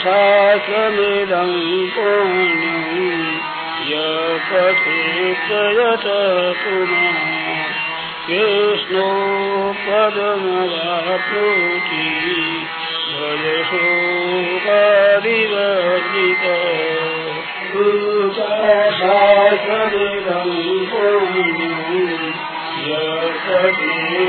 शास्त्रमिदं पुण्यं यपठेत्ययत पुनः कृष्णो पदमवाप्नोति भजशोकादिवर्जित शास्त्रमिदं पुण्यं यपठेत्ययत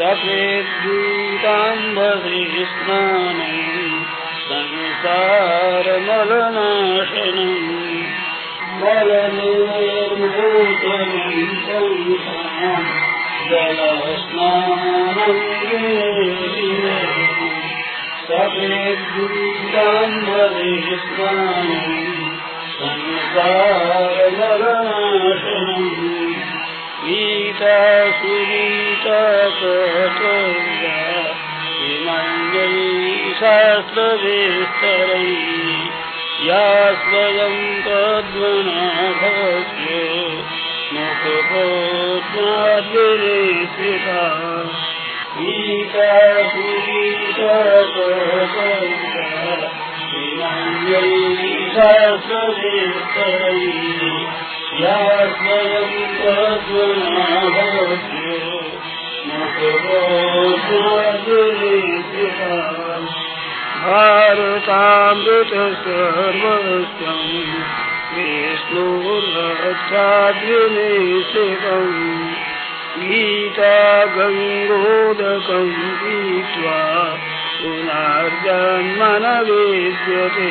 सफेद्भूताम्बरे स्नानं संसारमलनाशनम् मलनिर्मोचनं जलस्नानं सफेद्भूताम्बरे स्नानं संसारमलनाशनम् गीता सुगीता कर्तव्या इमञ्जै शास्त्रवेस्तरैः या स्वयं तद्वनाभस्य मुखपोज्ञाद्विनिश्रिता गीता सुगीता शास्त्रवेस्तरैः भारतामृत सर्वस्वं विष्णुरक्षाद्विनिश्चितम् गीता गङ्गोदकं पीत्वा पुनर्जन्मन विद्यते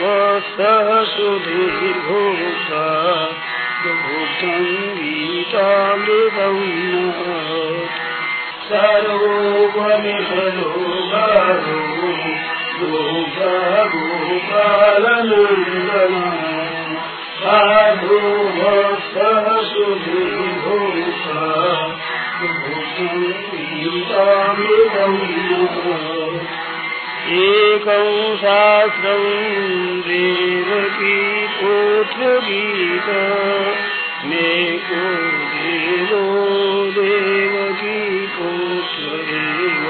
वत्सः सुधीर्भोक्ता दुग्धं गीतामृतं सर्वोपनिषदो गावो गोपालनन्दन साधु भक्तः सुधीभूता एकं शास्त्रं देवकी पुत्रगीत। मे को देवो देवकी पुत्रदेव।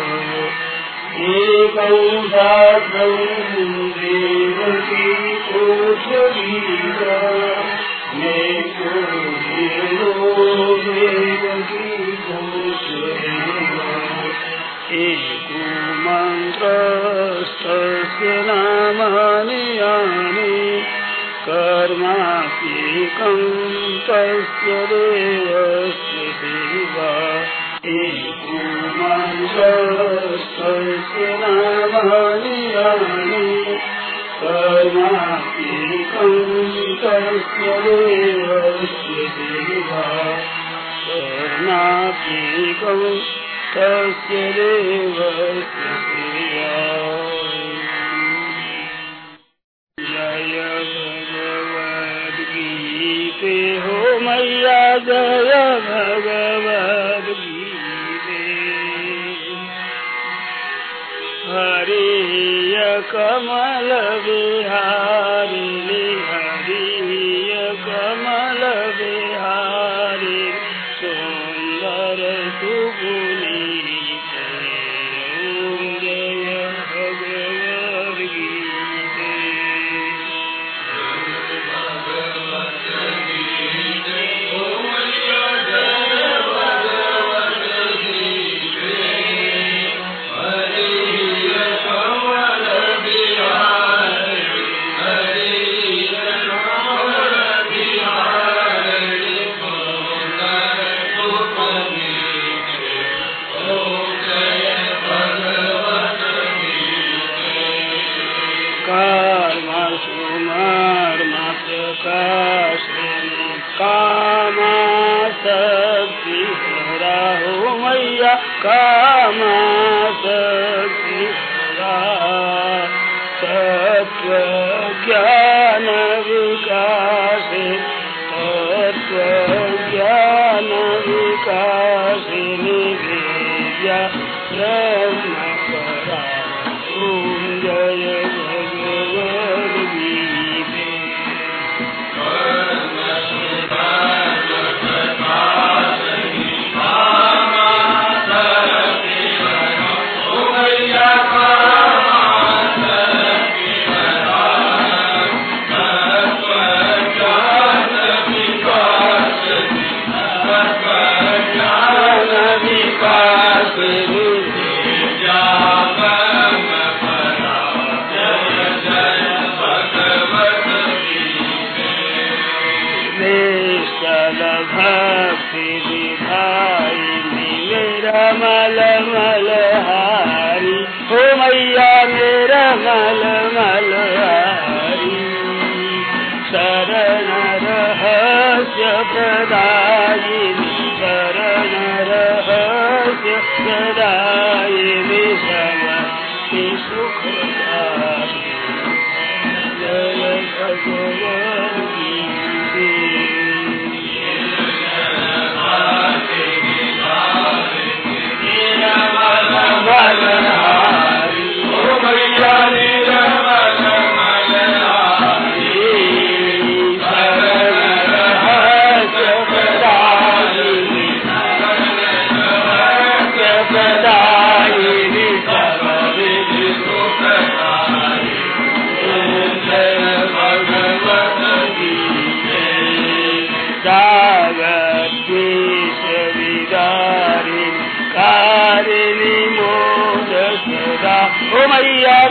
एकं शास्त्रं देवकी पुत्रगीत। मे को देवो देवकी पुत्रदेव। एको मन्त्रस्तस्य नामानि यानि कर्माप्येकं तस्य देवस्य सेवा। एको मन्त्रस्तस्य नामानि यानि तस्य देवस्य सेवा। कर्माप्येकं तस्रेव जय भगवद्गीते हो मैया जय भगवद्गीते हरे कमल बिहारी No. सकल भक्ति विधाई मिले रमल मलहारी ओ मैया मेरा मल मलहारी शरण रहस्य प्रदायिनी शरण रहस्य प्रदायिनी शव सुखदायी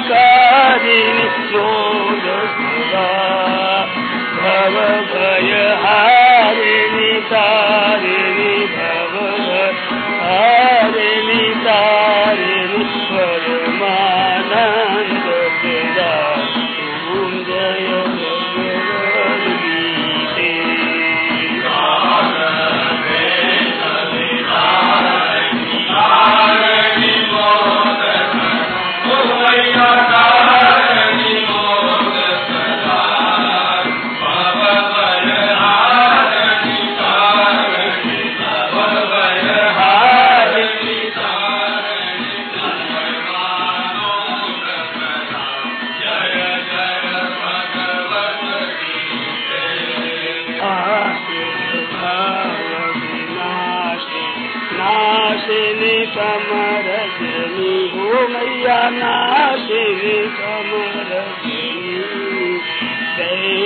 karinin yolu समर जनी हो मैया ना शिव समर जनी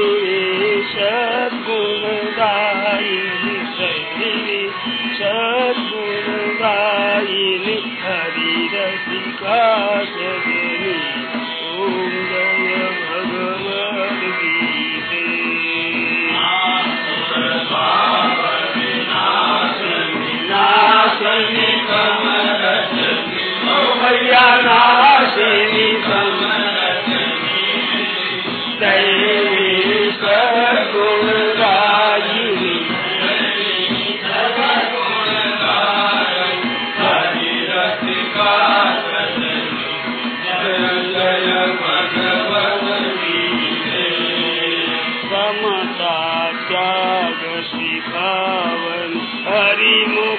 सदगुण गायिनी सही सदगुण गायिनी हरि रसिका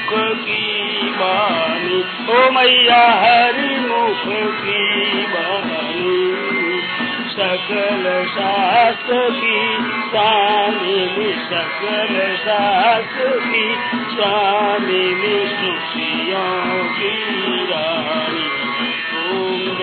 मुख की बानी। ओ मैया हरि मुख की बानी। सकल शास्त्र की स्वामी सकल शास्त्र की स्वामी सुखियों की रानी। ओम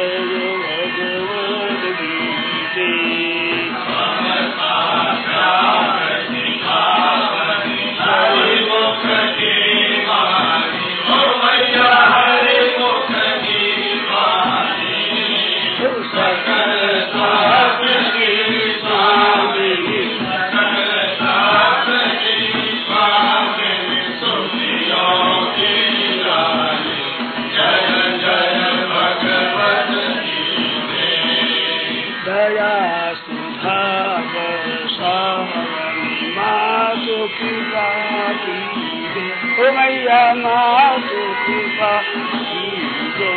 कीजे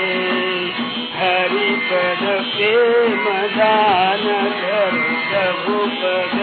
हरि पद प्रेम दान कर प्रभु पद